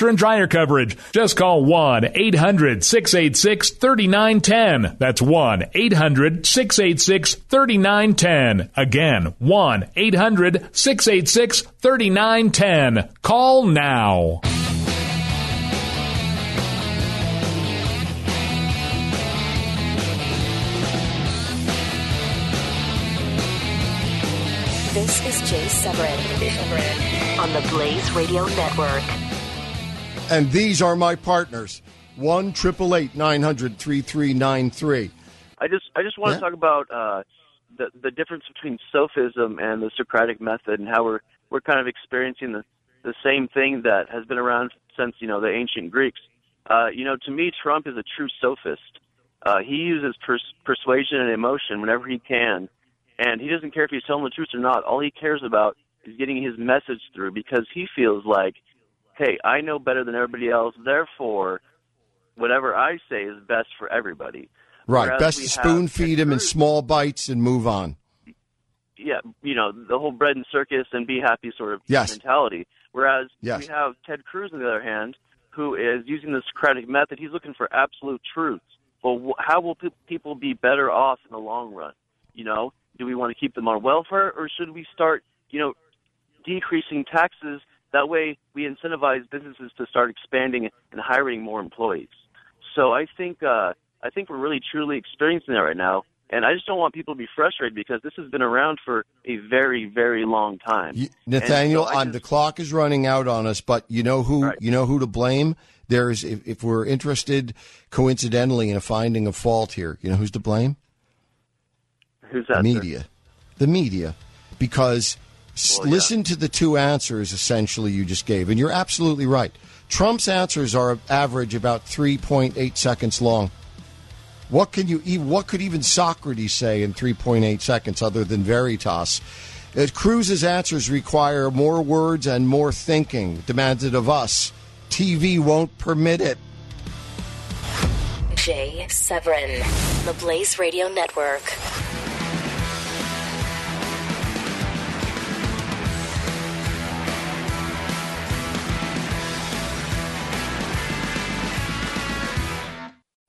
washer and dryer coverage. Just call 1 800 686 3910. That's 1 800 686 3910. Again, 1 800 686 3910. Call now. This is Jay Severin on the Blaze Radio Network. And these are my partners. 1 900 3393. I just I just want Yeah. to talk about uh, the the difference between sophism and the Socratic method, and how we're we're kind of experiencing the the same thing that has been around since you know the ancient Greeks. Uh, you know, to me, Trump is a true sophist. Uh, he uses pers- persuasion and emotion whenever he can, and he doesn't care if he's telling the truth or not. All he cares about is getting his message through because he feels like, hey, I know better than everybody else, therefore, whatever I say is best for everybody. Right. Whereas Best to spoon feed him in small bites and move on. yeah, you know, the whole bread and circus and be happy sort of Yes. mentality. Whereas Yes. we have Ted Cruz, on the other hand, who is using the Socratic method. He's looking for absolute truths. Well, how will people be better off in the long run? You know, do we want to keep them on welfare, or should we start, you know, decreasing taxes? That way, we incentivize businesses to start expanding and hiring more employees. So I think uh, I think we're really truly experiencing that right now. And I just don't want people to be frustrated because this has been around for a very, very long time. You, Nathaniel, so just- the clock is running out on us, but you know who Right. you know who to blame. There's if, if we're interested coincidentally in a finding of fault here, you know who's to blame? Who's The that? sir? media. The media. Because s Well, yeah. listen to the two answers essentially you just gave, and you're absolutely right. Trump's answers are average about 3.8 seconds long. What can you e- what could even Socrates say in 3.8 seconds other than Veritas? Uh, Cruz's answers require more words and more thinking, demanded of us. TV won't permit it. Jay Severin, the Blaze Radio Network.